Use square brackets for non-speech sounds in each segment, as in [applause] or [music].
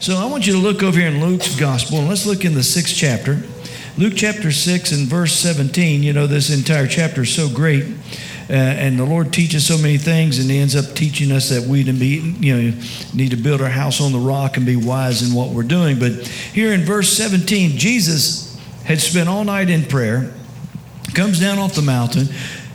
So I want you to look over here in Luke's gospel, and let's look in the sixth chapter. Luke chapter 6 and verse 17. You know, this entire chapter is so great. Uh, and the Lord teaches so many things, and He ends up teaching us that we be, you know, need to build our house on the rock and be wise in what we're doing. But here in verse 17, Jesus had spent all night in prayer, comes down off the mountain,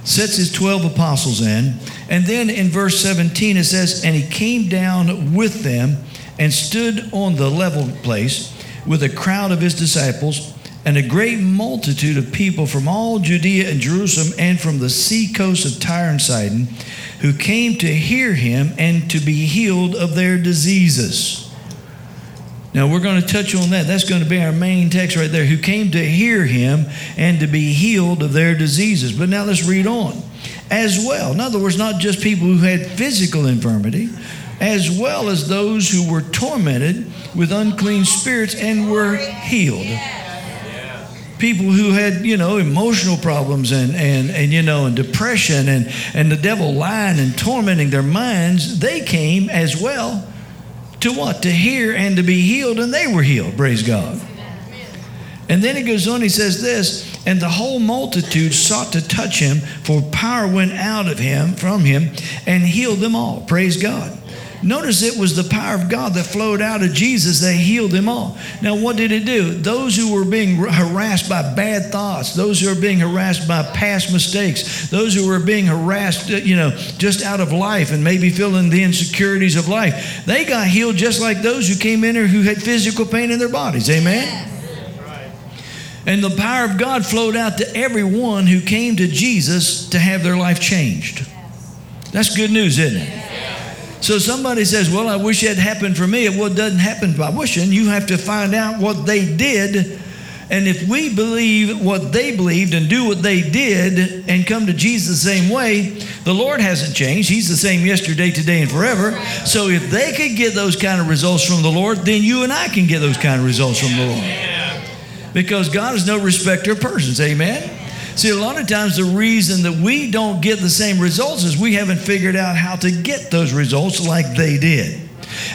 sets his 12 apostles in, and then in verse 17 it says, And he came down with them and stood on the level place with a crowd of his disciples and a great multitude of people from all Judea and Jerusalem and from the sea coast of Tyre and Sidon who came to hear him and to be healed of their diseases. Now we're going to touch on that. That's going to be our main text right there. Who came to hear him and to be healed of their diseases. But now let's read on. As well, in other words, not just people who had physical infirmity, as well as those who were tormented with unclean spirits and were healed people who had, you know, emotional problems and, and, and you know, and depression and, and the devil lying and tormenting their minds, they came as well to what? To hear and to be healed, and they were healed. Praise God. And then he goes on, he says this, and the whole multitude sought to touch him, for power went out of him, from him, and healed them all. Praise God. Notice it was the power of God that flowed out of Jesus that healed them all. Now, what did it do? Those who were being harassed by bad thoughts, those who are being harassed by past mistakes, those who were being harassed, uh, you know, just out of life and maybe feeling the insecurities of life, they got healed just like those who came in here who had physical pain in their bodies. Amen? And the power of God flowed out to everyone who came to Jesus to have their life changed. That's good news, isn't it? So somebody says, Well, I wish it happened for me. Well, it doesn't happen by wishing. You have to find out what they did. And if we believe what they believed and do what they did and come to Jesus the same way, the Lord hasn't changed. He's the same yesterday, today, and forever. So if they could get those kind of results from the Lord, then you and I can get those kind of results from the Lord. Because God is no respecter of persons. Amen. See, a lot of times the reason that we don't get the same results is we haven't figured out how to get those results like they did.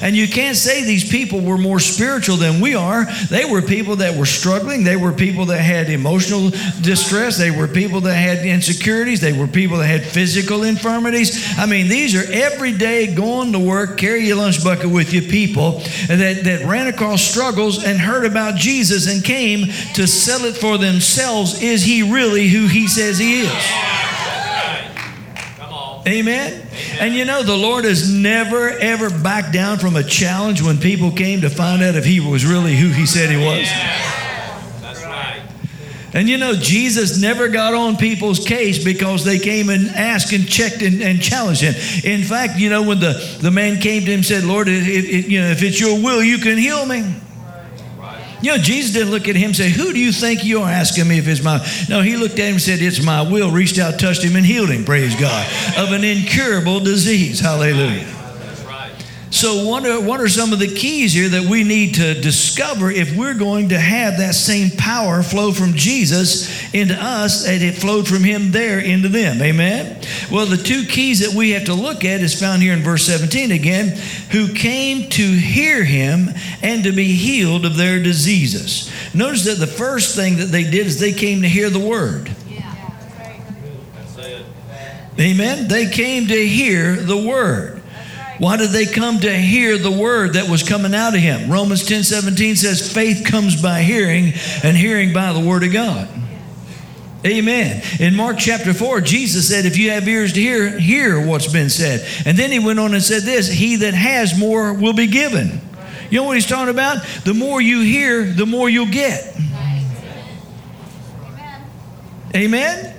And you can't say these people were more spiritual than we are. They were people that were struggling. They were people that had emotional distress. They were people that had insecurities. They were people that had physical infirmities. I mean, these are everyday going to work, carry your lunch bucket with you people that, that ran across struggles and heard about Jesus and came to sell it for themselves. Is he really who he says he is? Amen. And you know, the Lord has never, ever backed down from a challenge when people came to find out if He was really who He said He was. That's right. And you know, Jesus never got on people's case because they came and asked and checked and, and challenged him. In fact, you know, when the, the man came to him and said, Lord, it, it, you know, if it's your will, you can heal me. You know, Jesus didn't look at him and say, Who do you think you are asking me if it's my. No, he looked at him and said, It's my will, reached out, touched him, and healed him, praise God, of an incurable disease. Hallelujah. So, what are, what are some of the keys here that we need to discover if we're going to have that same power flow from Jesus into us and it flowed from Him there into them? Amen? Well, the two keys that we have to look at is found here in verse 17 again who came to hear Him and to be healed of their diseases. Notice that the first thing that they did is they came to hear the Word. Amen? They came to hear the Word. Why did they come to hear the word that was coming out of him? Romans 10 17 says, faith comes by hearing, and hearing by the word of God. Amen. In Mark chapter 4, Jesus said, If you have ears to hear, hear what's been said. And then he went on and said this He that has more will be given. You know what he's talking about? The more you hear, the more you'll get. Amen.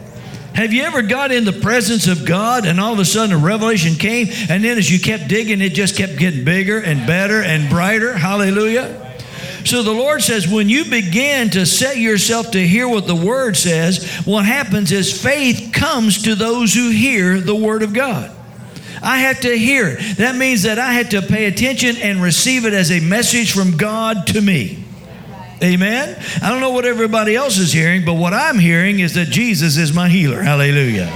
Have you ever got in the presence of God and all of a sudden a revelation came, and then as you kept digging, it just kept getting bigger and better and brighter? Hallelujah. So the Lord says, when you begin to set yourself to hear what the Word says, what happens is faith comes to those who hear the Word of God. I have to hear it. That means that I have to pay attention and receive it as a message from God to me. Amen. I don't know what everybody else is hearing, but what I'm hearing is that Jesus is my healer. Hallelujah.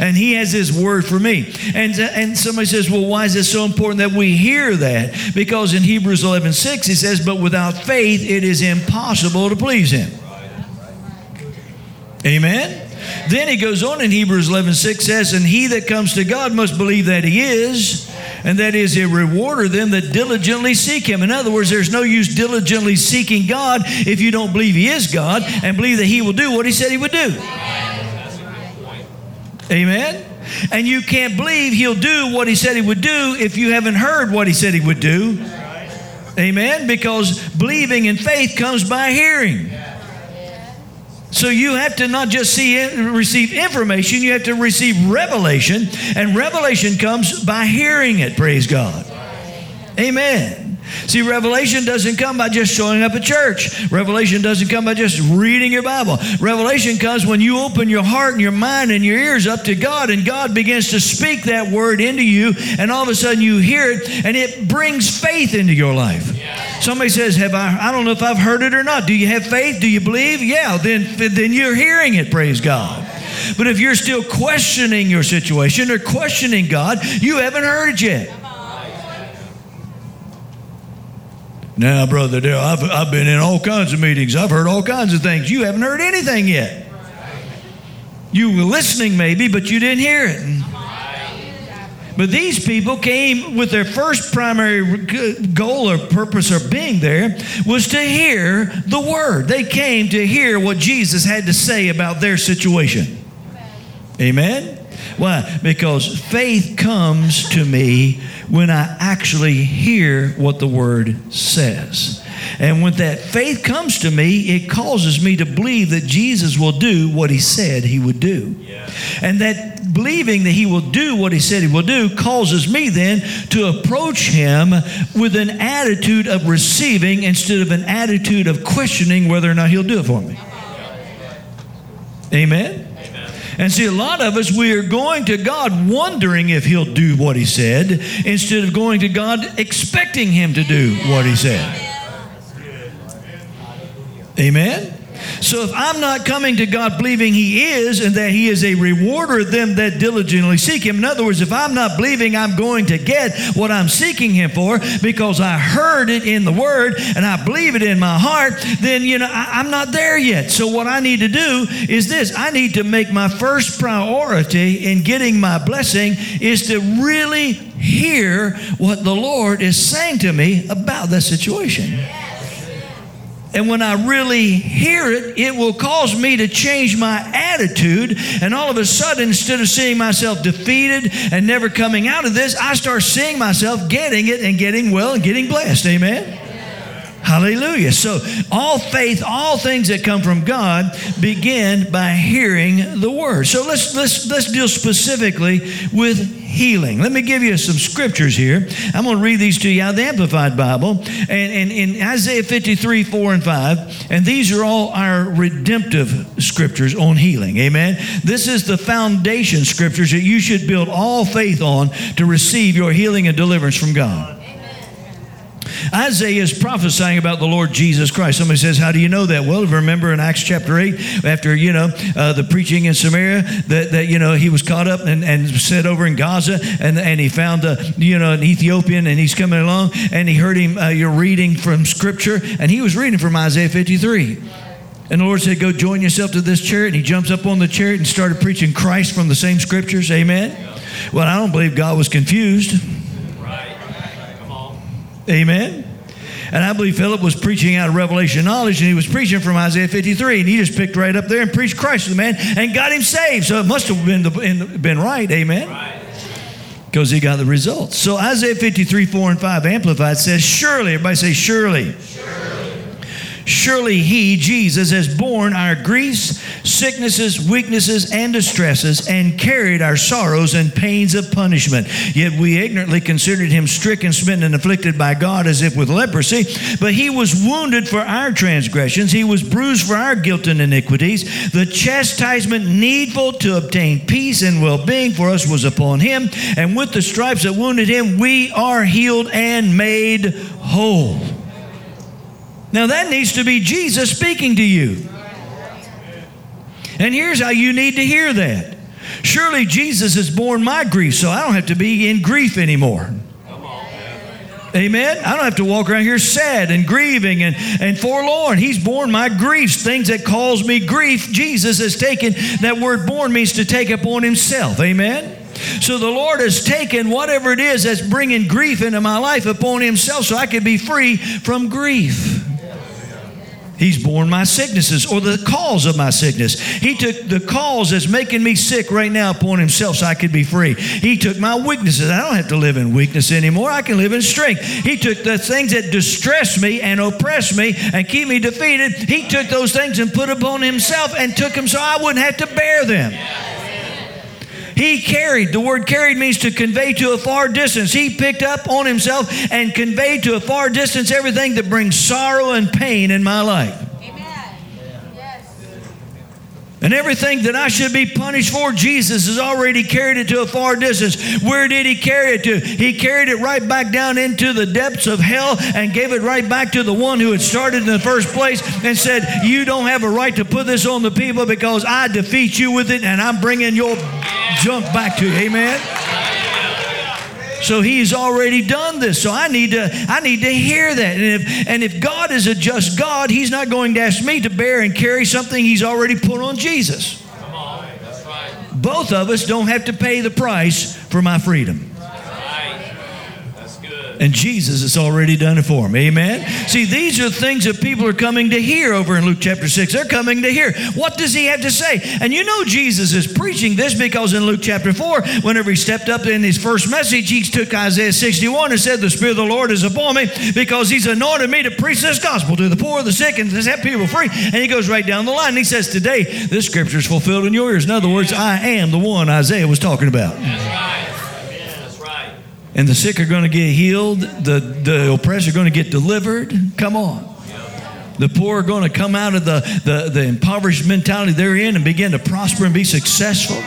And He has His word for me. And, and somebody says, well, why is it so important that we hear that? Because in Hebrews 11 6, He says, but without faith, it is impossible to please Him. Amen? Then he goes on in Hebrews 11 6 says, And he that comes to God must believe that he is, and that is a rewarder them that diligently seek him. In other words, there's no use diligently seeking God if you don't believe he is God and believe that he will do what he said he would do. Amen? And you can't believe he'll do what he said he would do if you haven't heard what he said he would do. Amen? Because believing in faith comes by hearing. So you have to not just see receive information, you have to receive revelation, and revelation comes by hearing it, praise God. Amen. See, revelation doesn't come by just showing up at church. Revelation doesn't come by just reading your Bible. Revelation comes when you open your heart and your mind and your ears up to God, and God begins to speak that word into you, and all of a sudden you hear it, and it brings faith into your life. Somebody says, "Have I? I don't know if I've heard it or not. Do you have faith? Do you believe? Yeah. Then, then you're hearing it. Praise God." But if you're still questioning your situation or questioning God, you haven't heard it yet. Now, Brother Dale, I've, I've been in all kinds of meetings. I've heard all kinds of things. You haven't heard anything yet. You were listening, maybe, but you didn't hear it. But these people came with their first primary goal or purpose of being there was to hear the word. They came to hear what Jesus had to say about their situation. Amen? Why? Because faith comes to me when I actually hear what the Word says. And when that faith comes to me, it causes me to believe that Jesus will do what He said He would do. Yeah. And that believing that He will do what He said He will do causes me then to approach Him with an attitude of receiving instead of an attitude of questioning whether or not He'll do it for me. Amen? And see, a lot of us, we are going to God wondering if He'll do what He said instead of going to God expecting Him to do what He said. Amen? So if I'm not coming to God believing He is and that He is a rewarder of them that diligently seek Him, in other words, if I'm not believing I'm going to get what I'm seeking Him for because I heard it in the Word and I believe it in my heart, then, you know, I, I'm not there yet. So what I need to do is this I need to make my first priority in getting my blessing is to really hear what the Lord is saying to me about that situation. And when I really hear it, it will cause me to change my attitude. And all of a sudden, instead of seeing myself defeated and never coming out of this, I start seeing myself getting it and getting well and getting blessed. Amen. Hallelujah. So, all faith, all things that come from God begin by hearing the word. So, let's let's let's deal specifically with healing. Let me give you some scriptures here. I'm going to read these to you out of the Amplified Bible. And, and in Isaiah 53, 4 and 5, and these are all our redemptive scriptures on healing. Amen. This is the foundation scriptures that you should build all faith on to receive your healing and deliverance from God. Isaiah is prophesying about the Lord Jesus Christ. Somebody says, How do you know that? Well, remember in Acts chapter 8, after, you know, uh, the preaching in Samaria, that, that, you know, he was caught up and, and set over in Gaza, and, and he found, a, you know, an Ethiopian, and he's coming along, and he heard him, uh, you're reading from Scripture, and he was reading from Isaiah 53. And the Lord said, Go join yourself to this chariot. And he jumps up on the chariot and started preaching Christ from the same scriptures. Amen. Well, I don't believe God was confused. Amen. And I believe Philip was preaching out of revelation knowledge, and he was preaching from Isaiah 53, and he just picked right up there and preached Christ to the man and got him saved. So it must have been, the, been right. Amen. Because he got the results. So Isaiah 53, 4 and 5 Amplified says, Surely, everybody say, Surely. surely Surely he, Jesus, has borne our griefs, sicknesses, weaknesses, and distresses, and carried our sorrows and pains of punishment. Yet we ignorantly considered him stricken, smitten, and afflicted by God as if with leprosy. But he was wounded for our transgressions, he was bruised for our guilt and iniquities. The chastisement needful to obtain peace and well being for us was upon him, and with the stripes that wounded him, we are healed and made whole. Now, that needs to be Jesus speaking to you. And here's how you need to hear that. Surely Jesus has borne my grief, so I don't have to be in grief anymore. Amen. I don't have to walk around here sad and grieving and, and forlorn. He's borne my griefs, things that cause me grief. Jesus has taken that word borne means to take upon himself. Amen. So the Lord has taken whatever it is that's bringing grief into my life upon himself so I can be free from grief. He's borne my sicknesses or the cause of my sickness. He took the cause that's making me sick right now upon himself so I could be free. He took my weaknesses. I don't have to live in weakness anymore. I can live in strength. He took the things that distress me and oppress me and keep me defeated. He took those things and put upon himself and took them so I wouldn't have to bear them. He carried, the word carried means to convey to a far distance. He picked up on himself and conveyed to a far distance everything that brings sorrow and pain in my life. And everything that I should be punished for, Jesus has already carried it to a far distance. Where did he carry it to? He carried it right back down into the depths of hell and gave it right back to the one who had started in the first place and said, You don't have a right to put this on the people because I defeat you with it and I'm bringing your junk back to you. Amen. So he's already done this. So I need to I need to hear that. And if and if God is a just God, he's not going to ask me to bear and carry something he's already put on Jesus. On, right. Both of us don't have to pay the price for my freedom. And Jesus has already done it for them. Amen. See, these are things that people are coming to hear over in Luke chapter 6. They're coming to hear. What does he have to say? And you know, Jesus is preaching this because in Luke chapter 4, whenever he stepped up in his first message, he took Isaiah 61 and said, The Spirit of the Lord is upon me because he's anointed me to preach this gospel to the poor, the sick, and to set people free. And he goes right down the line. And he says, Today, this scripture is fulfilled in your ears. In other words, I am the one Isaiah was talking about. That's right and the sick are going to get healed, the, the oppressed are going to get delivered. Come on. The poor are going to come out of the, the, the impoverished mentality they're in and begin to prosper and be successful.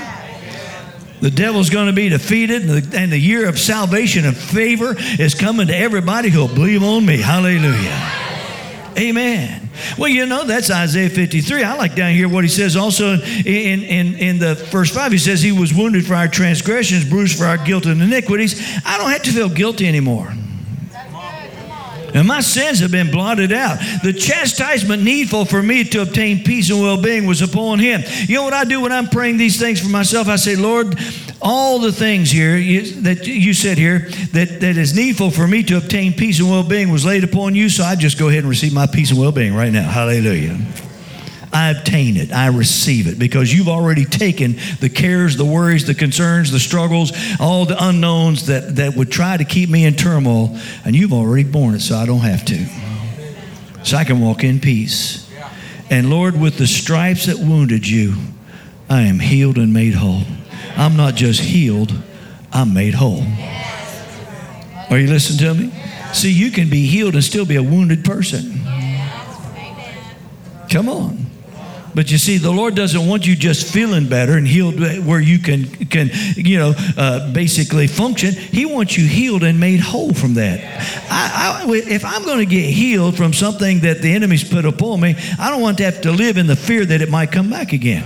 The devil's going to be defeated, and the, and the year of salvation and favor is coming to everybody who'll believe on me. Hallelujah. Amen. Well, you know, that's Isaiah 53. I like down here what he says also in, in, in the first five. He says, He was wounded for our transgressions, bruised for our guilt and iniquities. I don't have to feel guilty anymore. And my sins have been blotted out. The chastisement needful for me to obtain peace and well being was upon him. You know what I do when I'm praying these things for myself? I say, Lord, all the things here you, that you said here that, that is needful for me to obtain peace and well being was laid upon you, so I just go ahead and receive my peace and well being right now. Hallelujah. I obtain it. I receive it because you've already taken the cares, the worries, the concerns, the struggles, all the unknowns that, that would try to keep me in turmoil, and you've already borne it, so I don't have to. So I can walk in peace. And Lord, with the stripes that wounded you, I am healed and made whole. I'm not just healed, I'm made whole. Are you listening to me? See, you can be healed and still be a wounded person. Come on. But you see, the Lord doesn't want you just feeling better and healed where you can, can you know, uh, basically function. He wants you healed and made whole from that. I, I, if I'm going to get healed from something that the enemy's put upon me, I don't want to have to live in the fear that it might come back again.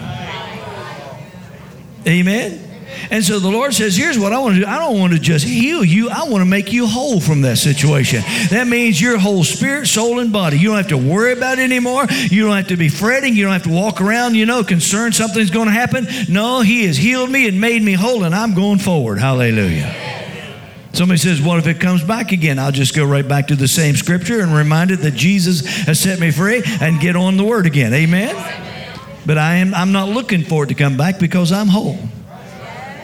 Amen. And so the Lord says, Here's what I want to do. I don't want to just heal you, I want to make you whole from that situation. That means your whole spirit, soul, and body. You don't have to worry about it anymore. You don't have to be fretting. You don't have to walk around, you know, concerned something's going to happen. No, He has healed me and made me whole, and I'm going forward. Hallelujah. Somebody says, What if it comes back again? I'll just go right back to the same scripture and remind it that Jesus has set me free and get on the word again. Amen? But I am I'm not looking for it to come back because I'm whole.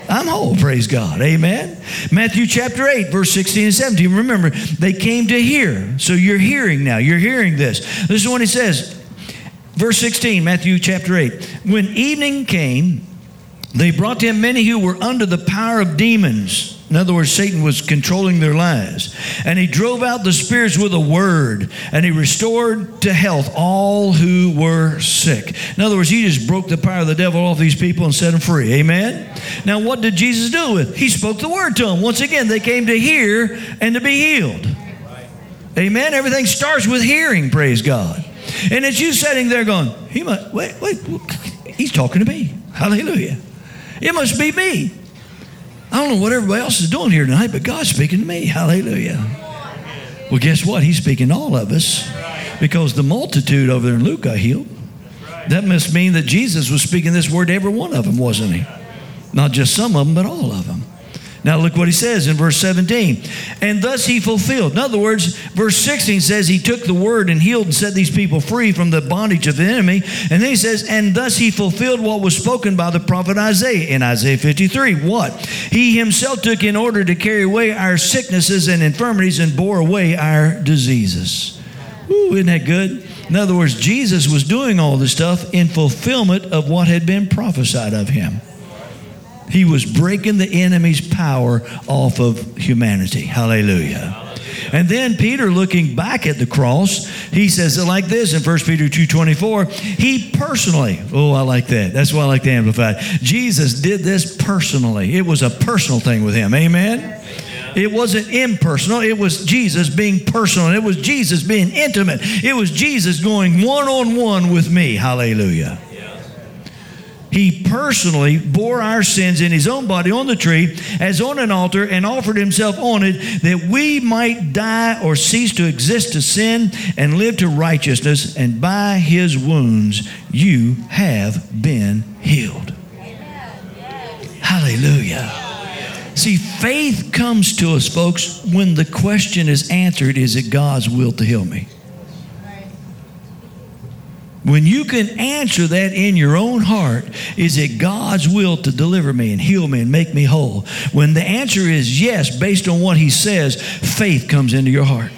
I'm whole, praise God. Amen. Matthew chapter 8, verse 16 and 17. Remember, they came to hear. So you're hearing now. You're hearing this. This is what he says. Verse 16, Matthew chapter 8. When evening came, they brought to him many who were under the power of demons in other words, Satan was controlling their lives. And he drove out the spirits with a word, and he restored to health all who were sick. In other words, he just broke the power of the devil off these people and set them free. Amen? Now, what did Jesus do with? He spoke the word to them. Once again, they came to hear and to be healed. Amen? Everything starts with hearing, praise God. And it's you sitting there going, he must, wait, wait, [laughs] he's talking to me. Hallelujah. It must be me. I don't know what everybody else is doing here tonight, but God's speaking to me. Hallelujah. Well, guess what? He's speaking to all of us because the multitude over there in Luke got healed. That must mean that Jesus was speaking this word to every one of them, wasn't he? Not just some of them, but all of them. Now look what he says in verse 17. And thus he fulfilled. In other words, verse 16 says he took the word and healed and set these people free from the bondage of the enemy. And then he says, and thus he fulfilled what was spoken by the prophet Isaiah in Isaiah 53. What? He himself took in order to carry away our sicknesses and infirmities and bore away our diseases. Ooh, isn't that good? In other words, Jesus was doing all this stuff in fulfillment of what had been prophesied of him. He was breaking the enemy's power off of humanity. Hallelujah. And then Peter looking back at the cross, he says it like this in 1 Peter 2:24, he personally, oh I like that. That's why I like the amplified. Jesus did this personally. It was a personal thing with him. Amen. It wasn't impersonal. It was Jesus being personal. It was Jesus being intimate. It was Jesus going one on one with me. Hallelujah. He personally bore our sins in his own body on the tree as on an altar and offered himself on it that we might die or cease to exist to sin and live to righteousness. And by his wounds you have been healed. Hallelujah. See, faith comes to us, folks, when the question is answered is it God's will to heal me? When you can answer that in your own heart, is it God's will to deliver me and heal me and make me whole? When the answer is yes, based on what He says, faith comes into your heart.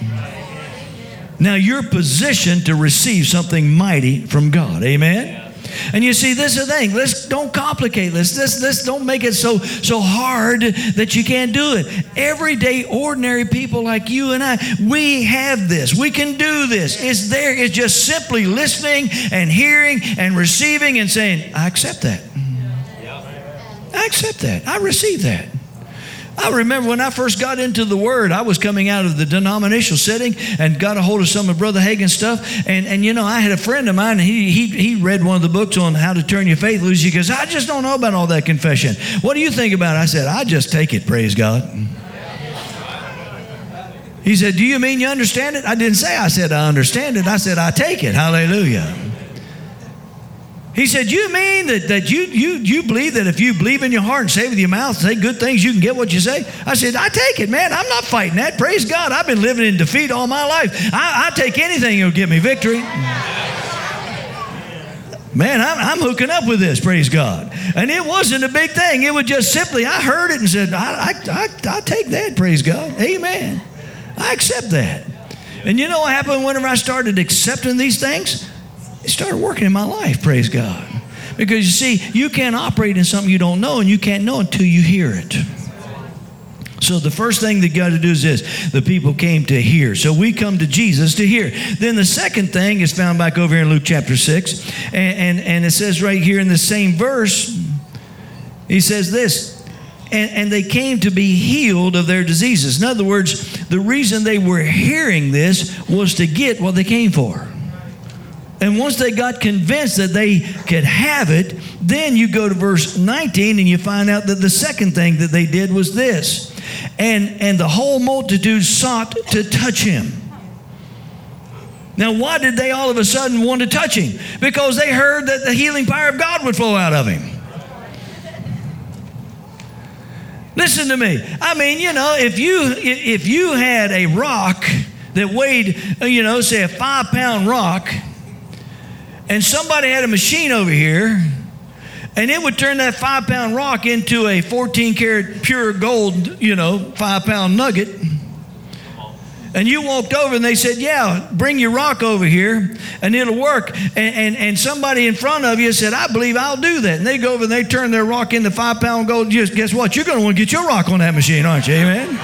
Now you're positioned to receive something mighty from God. Amen? And you see, this is the thing. Let's don't complicate this. This, this don't make it so so hard that you can't do it. Everyday, ordinary people like you and I, we have this. We can do this. It's there. It's just simply listening and hearing and receiving and saying, I accept that. I accept that. I receive that. I remember when I first got into the Word, I was coming out of the denominational setting and got a hold of some of Brother Hagin's stuff. And, and you know, I had a friend of mine, he, he, he read one of the books on how to turn your faith loose. He goes, I just don't know about all that confession. What do you think about it? I said, I just take it, praise God. He said, Do you mean you understand it? I didn't say I said I understand it. I said I take it. Hallelujah. He said, You mean that, that you, you, you believe that if you believe in your heart and say with your mouth, say good things, you can get what you say? I said, I take it, man. I'm not fighting that. Praise God. I've been living in defeat all my life. I, I take anything that'll give me victory. Man, I'm, I'm, hooking up with this, praise God. And it wasn't a big thing. It was just simply, I heard it and said, I, I, I, I take that, praise God. Amen. I accept that. And you know what happened whenever I started accepting these things? It started working in my life, praise God. Because you see, you can't operate in something you don't know, and you can't know until you hear it. So the first thing that got to do is this the people came to hear. So we come to Jesus to hear. Then the second thing is found back over here in Luke chapter 6. And, and, and it says right here in the same verse, he says this. And, and they came to be healed of their diseases. In other words, the reason they were hearing this was to get what they came for. And once they got convinced that they could have it, then you go to verse 19 and you find out that the second thing that they did was this. And, and the whole multitude sought to touch him. Now, why did they all of a sudden want to touch him? Because they heard that the healing power of God would flow out of him. Listen to me. I mean, you know, if you if you had a rock that weighed, you know, say a five pound rock, and somebody had a machine over here, and it would turn that five pound rock into a 14 karat pure gold, you know, five pound nugget. And you walked over and they said, Yeah, bring your rock over here and it'll work. And, and, and somebody in front of you said, I believe I'll do that. And they go over and they turn their rock into five pound gold. Just guess what? You're going to want to get your rock on that machine, aren't you? Amen?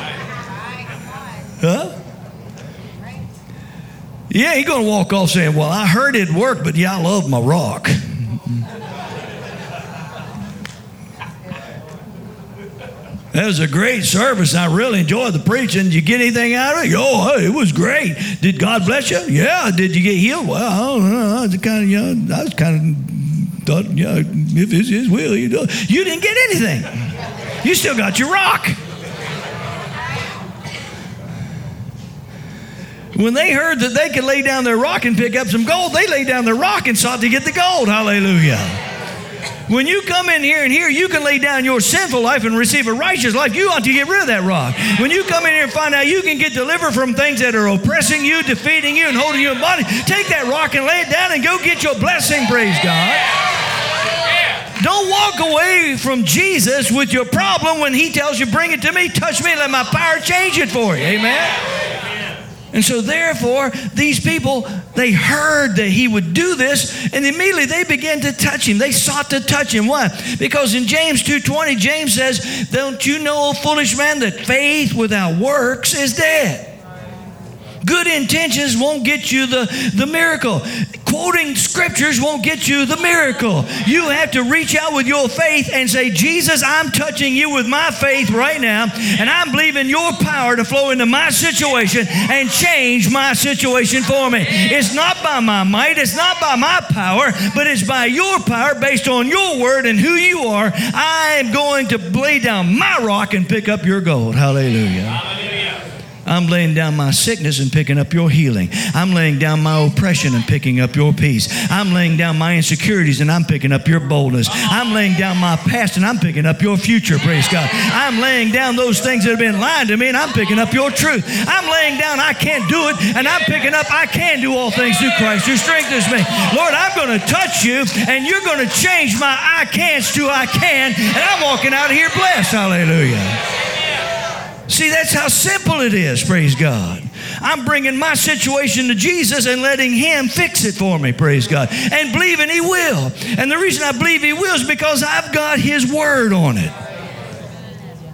Huh? Yeah, he's going to walk off saying, Well, I heard it work, but yeah, I love my rock. That was a great service. I really enjoyed the preaching. Did you get anything out of it? Oh, it was great. Did God bless you? Yeah. Did you get healed? Well, I don't know. I was kind of, you know, I was kind of thought, yeah, if it's His will, you know. You didn't get anything. You still got your rock. When they heard that they could lay down their rock and pick up some gold, they laid down their rock and sought to get the gold. Hallelujah. When you come in here and here, you can lay down your sinful life and receive a righteous life. You ought to get rid of that rock. When you come in here and find out you can get delivered from things that are oppressing you, defeating you, and holding you in bondage, take that rock and lay it down and go get your blessing. Praise God. Don't walk away from Jesus with your problem when He tells you, Bring it to me, touch me, let my power change it for you. Amen. And so, therefore, these people, they heard that he would do this, and immediately they began to touch him. They sought to touch him. Why? Because in James 2.20, James says, Don't you know, foolish man, that faith without works is dead? Good intentions won't get you the, the miracle. Quoting scriptures won't get you the miracle. You have to reach out with your faith and say, Jesus, I'm touching you with my faith right now, and I'm believing your power to flow into my situation and change my situation for me. It's not by my might, it's not by my power, but it's by your power based on your word and who you are. I am going to lay down my rock and pick up your gold. Hallelujah. Hallelujah. I'm laying down my sickness and picking up your healing. I'm laying down my oppression and picking up your peace. I'm laying down my insecurities and I'm picking up your boldness. I'm laying down my past and I'm picking up your future, praise God. I'm laying down those things that have been lying to me and I'm picking up your truth. I'm laying down I can't do it and I'm picking up I can do all things through Christ who strengthens me. Lord, I'm going to touch you and you're going to change my I can'ts to I can and I'm walking out of here blessed. Hallelujah. See, that's how simple it is, praise God. I'm bringing my situation to Jesus and letting Him fix it for me, praise God, and believing He will. And the reason I believe He will is because I've got His Word on it.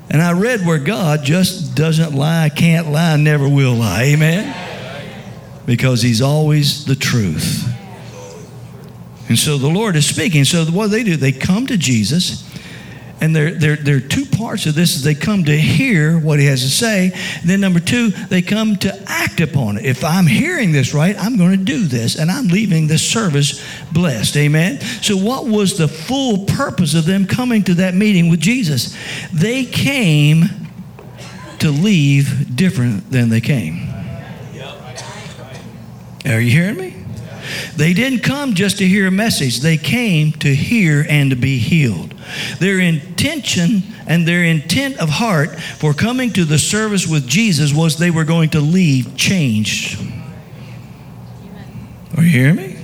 And I read where God just doesn't lie, can't lie, never will lie. Amen? Because He's always the truth. And so the Lord is speaking. So what do they do? They come to Jesus and there, there, there are two parts of this is they come to hear what he has to say. And then number two, they come to act upon it. If I'm hearing this right, I'm going to do this, and I'm leaving this service blessed. Amen. So, what was the full purpose of them coming to that meeting with Jesus? They came to leave different than they came. Are you hearing me? They didn't come just to hear a message, they came to hear and to be healed. Their intention and their intent of heart for coming to the service with Jesus was they were going to leave changed. Are you hearing me?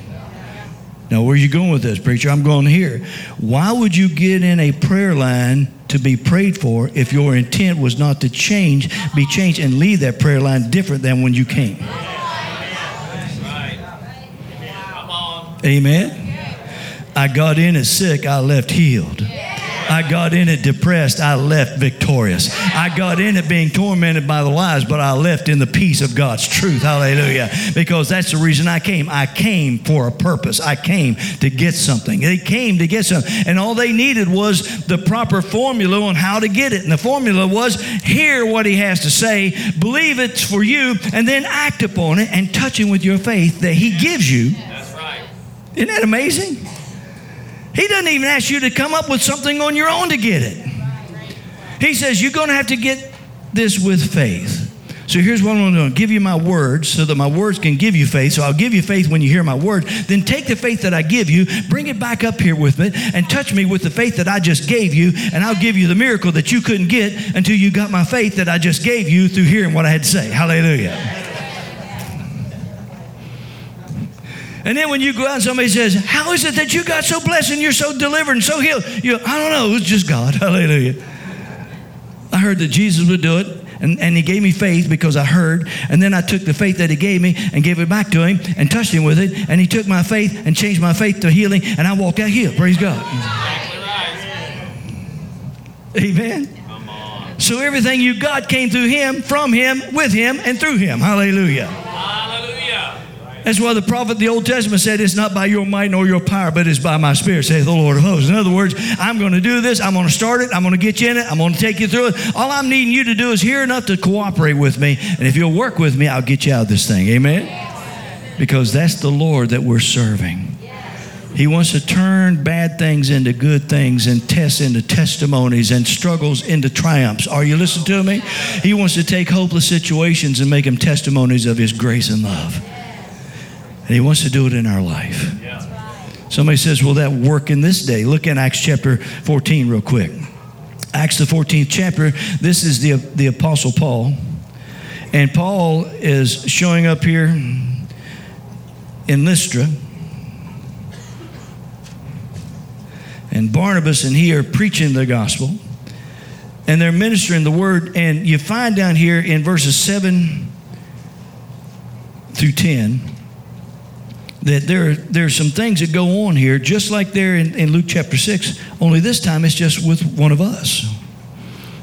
Now, where are you going with this, preacher? I'm going here. Why would you get in a prayer line to be prayed for if your intent was not to change, be changed, and leave that prayer line different than when you came? Amen. I got in as sick, I left healed. I got in it depressed, I left victorious. I got in it being tormented by the lies, but I left in the peace of God's truth. Hallelujah. Because that's the reason I came. I came for a purpose. I came to get something. They came to get something. And all they needed was the proper formula on how to get it. And the formula was hear what he has to say, believe it's for you, and then act upon it and touch him with your faith that he gives you. That's right. Isn't that amazing? He doesn't even ask you to come up with something on your own to get it. He says, You're going to have to get this with faith. So here's what I'm going to do give you my words so that my words can give you faith. So I'll give you faith when you hear my word. Then take the faith that I give you, bring it back up here with me, and touch me with the faith that I just gave you, and I'll give you the miracle that you couldn't get until you got my faith that I just gave you through hearing what I had to say. Hallelujah. And then when you go out and somebody says, How is it that you got so blessed and you're so delivered and so healed? You, I don't know, it was just God. [laughs] Hallelujah. I heard that Jesus would do it. And, and he gave me faith because I heard. And then I took the faith that he gave me and gave it back to him and touched him with it. And he took my faith and changed my faith to healing. And I walked out healed. Praise God. Amen. So everything you got came through him, from him, with him, and through him. Hallelujah. That's why the prophet, the Old Testament said, It's not by your might nor your power, but it's by my spirit, saith the Lord of hosts. In other words, I'm going to do this. I'm going to start it. I'm going to get you in it. I'm going to take you through it. All I'm needing you to do is hear enough to cooperate with me. And if you'll work with me, I'll get you out of this thing. Amen? Because that's the Lord that we're serving. He wants to turn bad things into good things and tests into testimonies and struggles into triumphs. Are you listening to me? He wants to take hopeless situations and make them testimonies of His grace and love. And He wants to do it in our life. Somebody says, Will that work in this day? Look in Acts chapter 14 real quick. Acts the 14th chapter. This is the, the Apostle Paul. And Paul is showing up here in Lystra and Barnabas and he are preaching the gospel and they're ministering the word. And you find down here in verses 7 through 10 that there, there are some things that go on here, just like there in, in Luke chapter 6, only this time it's just with one of us.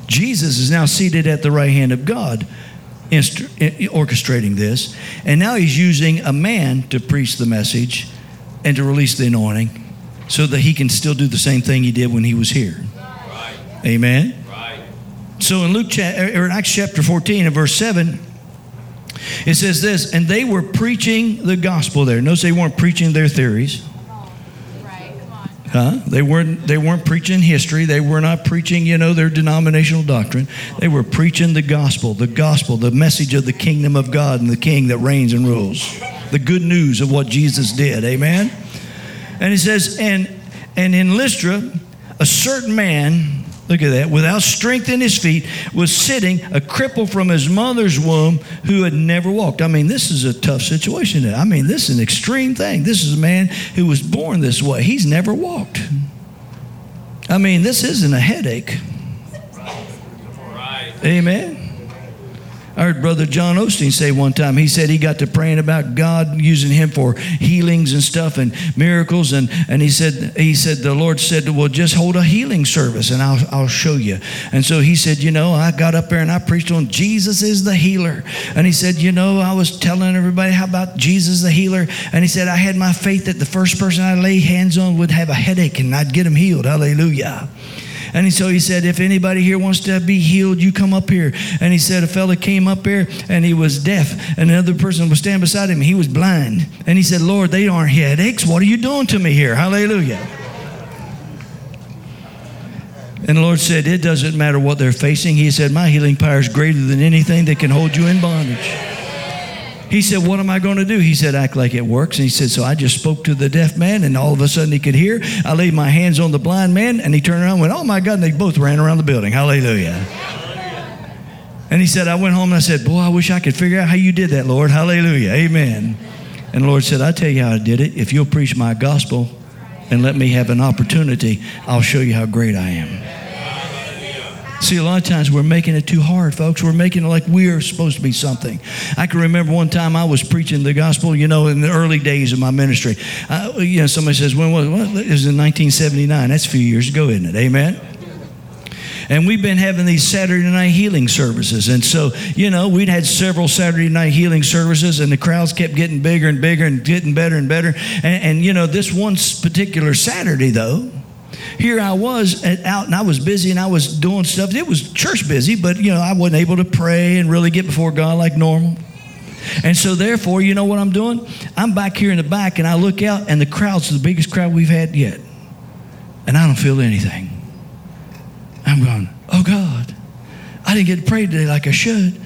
Jesus is now seated at the right hand of God, eh, orchestrating this. And now he's using a man to preach the message and to release the anointing so that he can still do the same thing he did when he was here. Right. Amen. Right. So in Luke chapter or er, in Acts chapter 14 and verse 7, it says this, and they were preaching the gospel there. Notice they weren't preaching their theories. Huh? They weren't they weren't preaching history. They were not preaching, you know, their denominational doctrine. They were preaching the gospel, the gospel, the message of the kingdom of God and the king that reigns and rules. The good news of what Jesus did. Amen. And he says, and, and in Lystra, a certain man, look at that, without strength in his feet, was sitting, a cripple from his mother's womb who had never walked. I mean, this is a tough situation. I mean, this is an extreme thing. This is a man who was born this way. He's never walked. I mean, this isn't a headache. Amen. I heard Brother John Osteen say one time, he said he got to praying about God using him for healings and stuff and miracles. And, and he said, he said, the Lord said, well, just hold a healing service and I'll, I'll show you. And so he said, you know, I got up there and I preached on Jesus is the healer. And he said, you know, I was telling everybody how about Jesus the healer. And he said, I had my faith that the first person I lay hands on would have a headache and I'd get him healed. Hallelujah. And so he said, if anybody here wants to be healed, you come up here. And he said, a fella came up here and he was deaf, and another person was standing beside him. He was blind. And he said, Lord, they aren't headaches. What are you doing to me here? Hallelujah. And the Lord said, It doesn't matter what they're facing. He said, My healing power is greater than anything that can hold you in bondage. He said, What am I going to do? He said, Act like it works. And he said, So I just spoke to the deaf man, and all of a sudden he could hear. I laid my hands on the blind man, and he turned around and went, Oh my God. And they both ran around the building. Hallelujah. And he said, I went home and I said, Boy, I wish I could figure out how you did that, Lord. Hallelujah. Amen. And the Lord said, i tell you how I did it. If you'll preach my gospel and let me have an opportunity, I'll show you how great I am. See, a lot of times we're making it too hard, folks. We're making it like we're supposed to be something. I can remember one time I was preaching the gospel, you know, in the early days of my ministry. Uh, you know, somebody says, when was well, it? was in 1979. That's a few years ago, isn't it? Amen? And we've been having these Saturday night healing services. And so, you know, we'd had several Saturday night healing services, and the crowds kept getting bigger and bigger and getting better and better. And, and you know, this one particular Saturday, though, here I was out and I was busy and I was doing stuff. It was church busy, but you know, I wasn't able to pray and really get before God like normal. And so, therefore, you know what I'm doing? I'm back here in the back and I look out, and the crowd's the biggest crowd we've had yet. And I don't feel anything. I'm going, oh God, I didn't get to pray today like I should.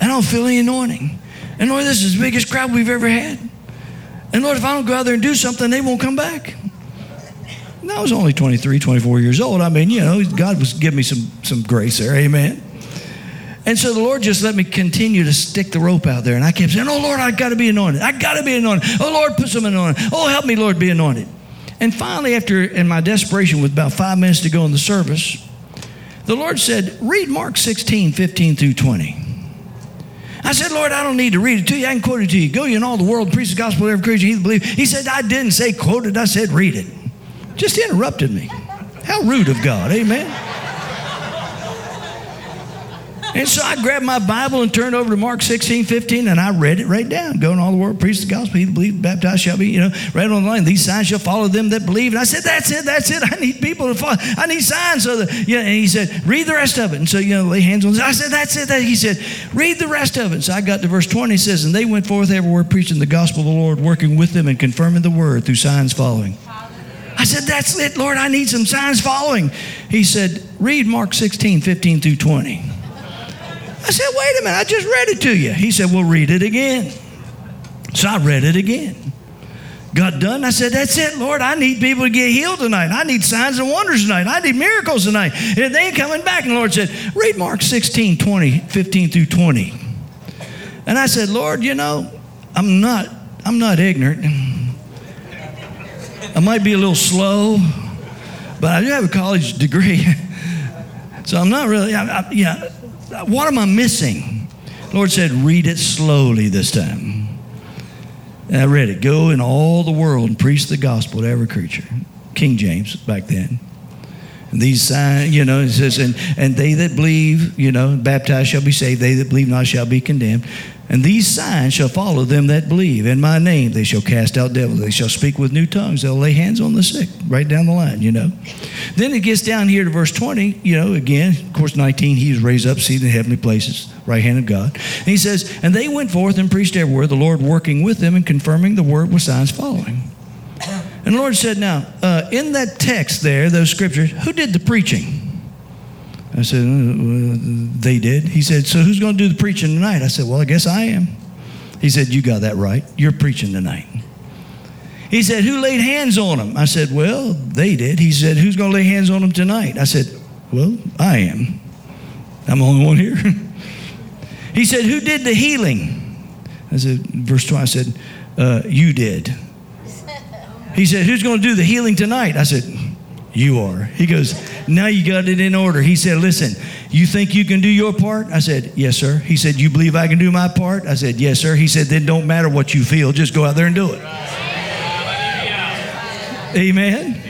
I don't feel any anointing. And Lord, this is the biggest crowd we've ever had. And Lord, if I don't go out there and do something, they won't come back. I was only 23, 24 years old. I mean, you know, God was giving me some, some grace there. Amen. And so the Lord just let me continue to stick the rope out there. And I kept saying, Oh, Lord, I got to be anointed. I got to be anointed. Oh, Lord, put some anointing. Oh, help me, Lord, be anointed. And finally, after, in my desperation, with about five minutes to go in the service, the Lord said, Read Mark 16, 15 through 20. I said, Lord, I don't need to read it to you. I can quote it to you. Go you in all the world, preach the gospel to every creature, he believe. He said, I didn't say quote it, I said read it. Just interrupted me. How rude of God. Amen. And so I grabbed my Bible and turned over to Mark 16, 15, and I read it right down. Go all the world, preach the gospel. He that baptized shall be, you know, right on the line. These signs shall follow them that believe. And I said, that's it, that's it. I need people to follow. I need signs. So that, yeah, and he said, read the rest of it. And so, you know, lay hands on this. I said, that's it. That. He said, read the rest of it. So I got to verse 20. He says, and they went forth everywhere preaching the gospel of the Lord, working with them and confirming the word through signs following. I said, That's it, Lord. I need some signs following. He said, Read Mark 16, 15 through 20. I said, Wait a minute, I just read it to you. He said, Well, read it again. So I read it again. Got done. I said, That's it, Lord. I need people to get healed tonight. I need signs and wonders tonight. I need miracles tonight. And they ain't coming back. And the Lord said, Read Mark 16, 20, 15 through 20. And I said, Lord, you know, I'm not, I'm not ignorant. I might be a little slow, but I do have a college degree. [laughs] so I'm not really, I, I, yeah. What am I missing? Lord said, read it slowly this time. And I read it. Go in all the world and preach the gospel to every creature. King James back then. These signs, you know, it says, and, and they that believe, you know, baptized shall be saved. They that believe not shall be condemned. And these signs shall follow them that believe. In my name they shall cast out devils. They shall speak with new tongues. They'll lay hands on the sick. Right down the line, you know. Then it gets down here to verse 20, you know, again, of course, 19, he was raised up, seated in heavenly places, right hand of God. And he says, And they went forth and preached everywhere, the Lord working with them and confirming the word with signs following. And the Lord said, Now, uh, in that text there, those scriptures, who did the preaching? I said, uh, They did. He said, So who's going to do the preaching tonight? I said, Well, I guess I am. He said, You got that right. You're preaching tonight. He said, Who laid hands on them? I said, Well, they did. He said, Who's going to lay hands on them tonight? I said, Well, I am. I'm the only one here. [laughs] he said, Who did the healing? I said, Verse 12, I said, uh, You did. He said, Who's going to do the healing tonight? I said, You are. He goes, Now you got it in order. He said, Listen, you think you can do your part? I said, Yes, sir. He said, You believe I can do my part? I said, Yes, sir. He said, Then don't matter what you feel, just go out there and do it. Amen.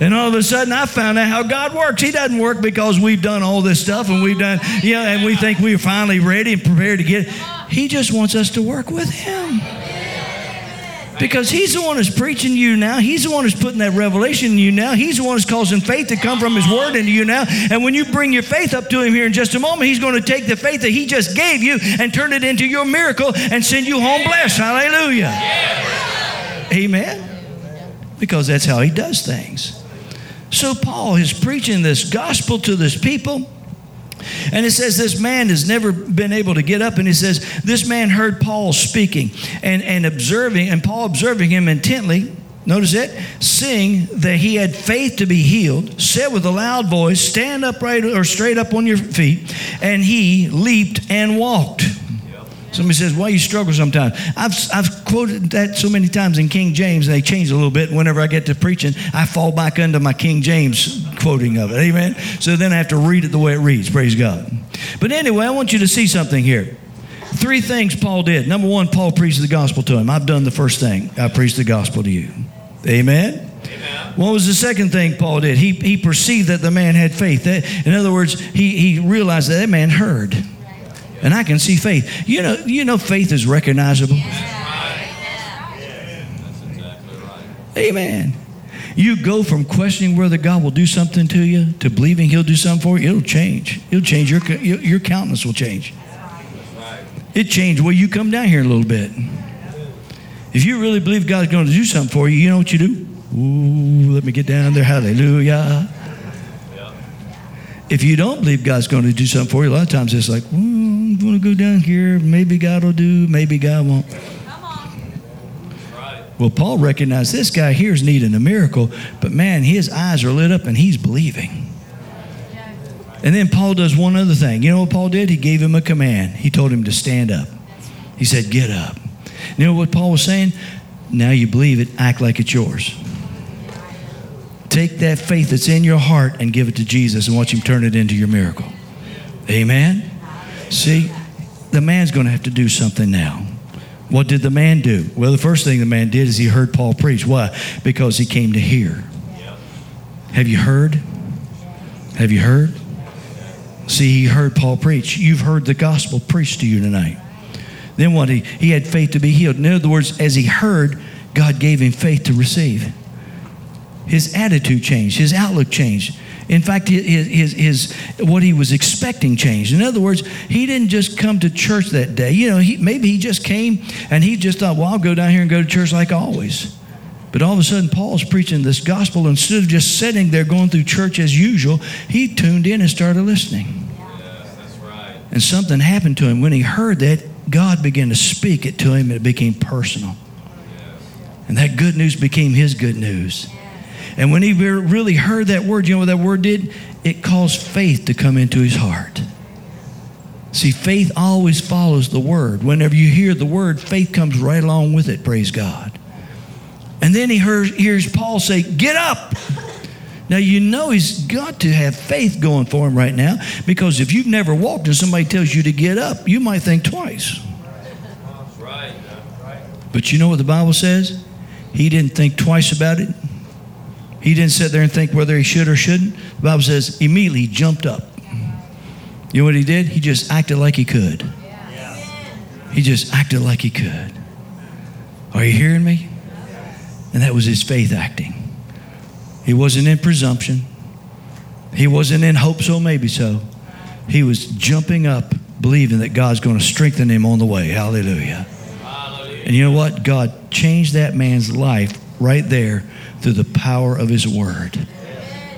And all of a sudden, I found out how God works. He doesn't work because we've done all this stuff and we've done, yeah, and we think we're finally ready and prepared to get it. He just wants us to work with Him. Because he's the one who's preaching you now. He's the one who's putting that revelation in you now. He's the one who's causing faith to come from his word into you now. And when you bring your faith up to him here in just a moment, he's going to take the faith that he just gave you and turn it into your miracle and send you home blessed. Hallelujah. Amen. Because that's how he does things. So Paul is preaching this gospel to this people. And it says this man has never been able to get up. And he says, This man heard Paul speaking and, and observing, and Paul observing him intently. Notice it, seeing that he had faith to be healed, said with a loud voice, Stand upright or straight up on your feet. And he leaped and walked. Somebody says, Why you struggle sometimes? I've, I've quoted that so many times in King James, and they change a little bit. Whenever I get to preaching, I fall back under my King James quoting of it. Amen? So then I have to read it the way it reads. Praise God. But anyway, I want you to see something here. Three things Paul did. Number one, Paul preached the gospel to him. I've done the first thing. I preached the gospel to you. Amen? Amen. What was the second thing Paul did? He, he perceived that the man had faith. In other words, he, he realized that that man heard and I can see faith. You know, you know, faith is recognizable. Amen. You go from questioning whether God will do something to you to believing He'll do something for you. It'll change. It'll change. Your your countenance will change. It changed. Well, you come down here a little bit. If you really believe God's going to do something for you, you know what you do? Ooh, let me get down there. Hallelujah. If you don't believe God's going to do something for you, a lot of times it's like, well, I'm going to go down here. Maybe God will do, maybe God won't. Come on. Right. Well, Paul recognized this guy here is needing a miracle, but man, his eyes are lit up and he's believing. And then Paul does one other thing. You know what Paul did? He gave him a command. He told him to stand up. He said, Get up. You know what Paul was saying? Now you believe it, act like it's yours. Take that faith that's in your heart and give it to Jesus and watch him turn it into your miracle. Amen? See, the man's going to have to do something now. What did the man do? Well, the first thing the man did is he heard Paul preach. Why? Because he came to hear. Have you heard? Have you heard? See, he heard Paul preach. You've heard the gospel preached to you tonight. Then what? He, he had faith to be healed. In other words, as he heard, God gave him faith to receive. His attitude changed, his outlook changed. In fact, his, his, his, what he was expecting changed. In other words, he didn't just come to church that day. You know, he, maybe he just came and he just thought, well, I'll go down here and go to church like always. But all of a sudden, Paul's preaching this gospel. Instead of just sitting there going through church as usual, he tuned in and started listening. Yes, that's right. And something happened to him. When he heard that, God began to speak it to him, and it became personal. And that good news became his good news. And when he really heard that word, you know what that word did? It caused faith to come into his heart. See, faith always follows the word. Whenever you hear the word, faith comes right along with it, praise God. And then he hears, hears Paul say, Get up. Now, you know he's got to have faith going for him right now because if you've never walked and somebody tells you to get up, you might think twice. That's right. That's right. But you know what the Bible says? He didn't think twice about it. He didn't sit there and think whether he should or shouldn't. The Bible says immediately he jumped up. You know what he did? He just acted like he could. He just acted like he could. Are you hearing me? And that was his faith acting. He wasn't in presumption. He wasn't in hope so, maybe so. He was jumping up, believing that God's going to strengthen him on the way. Hallelujah. Hallelujah. And you know what? God changed that man's life right there through the power of his word.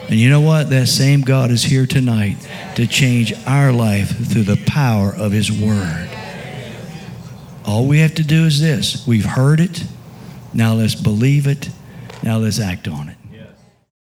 And you know what? That same God is here tonight to change our life through the power of his word. All we have to do is this we've heard it. Now let's believe it. Now let's act on it.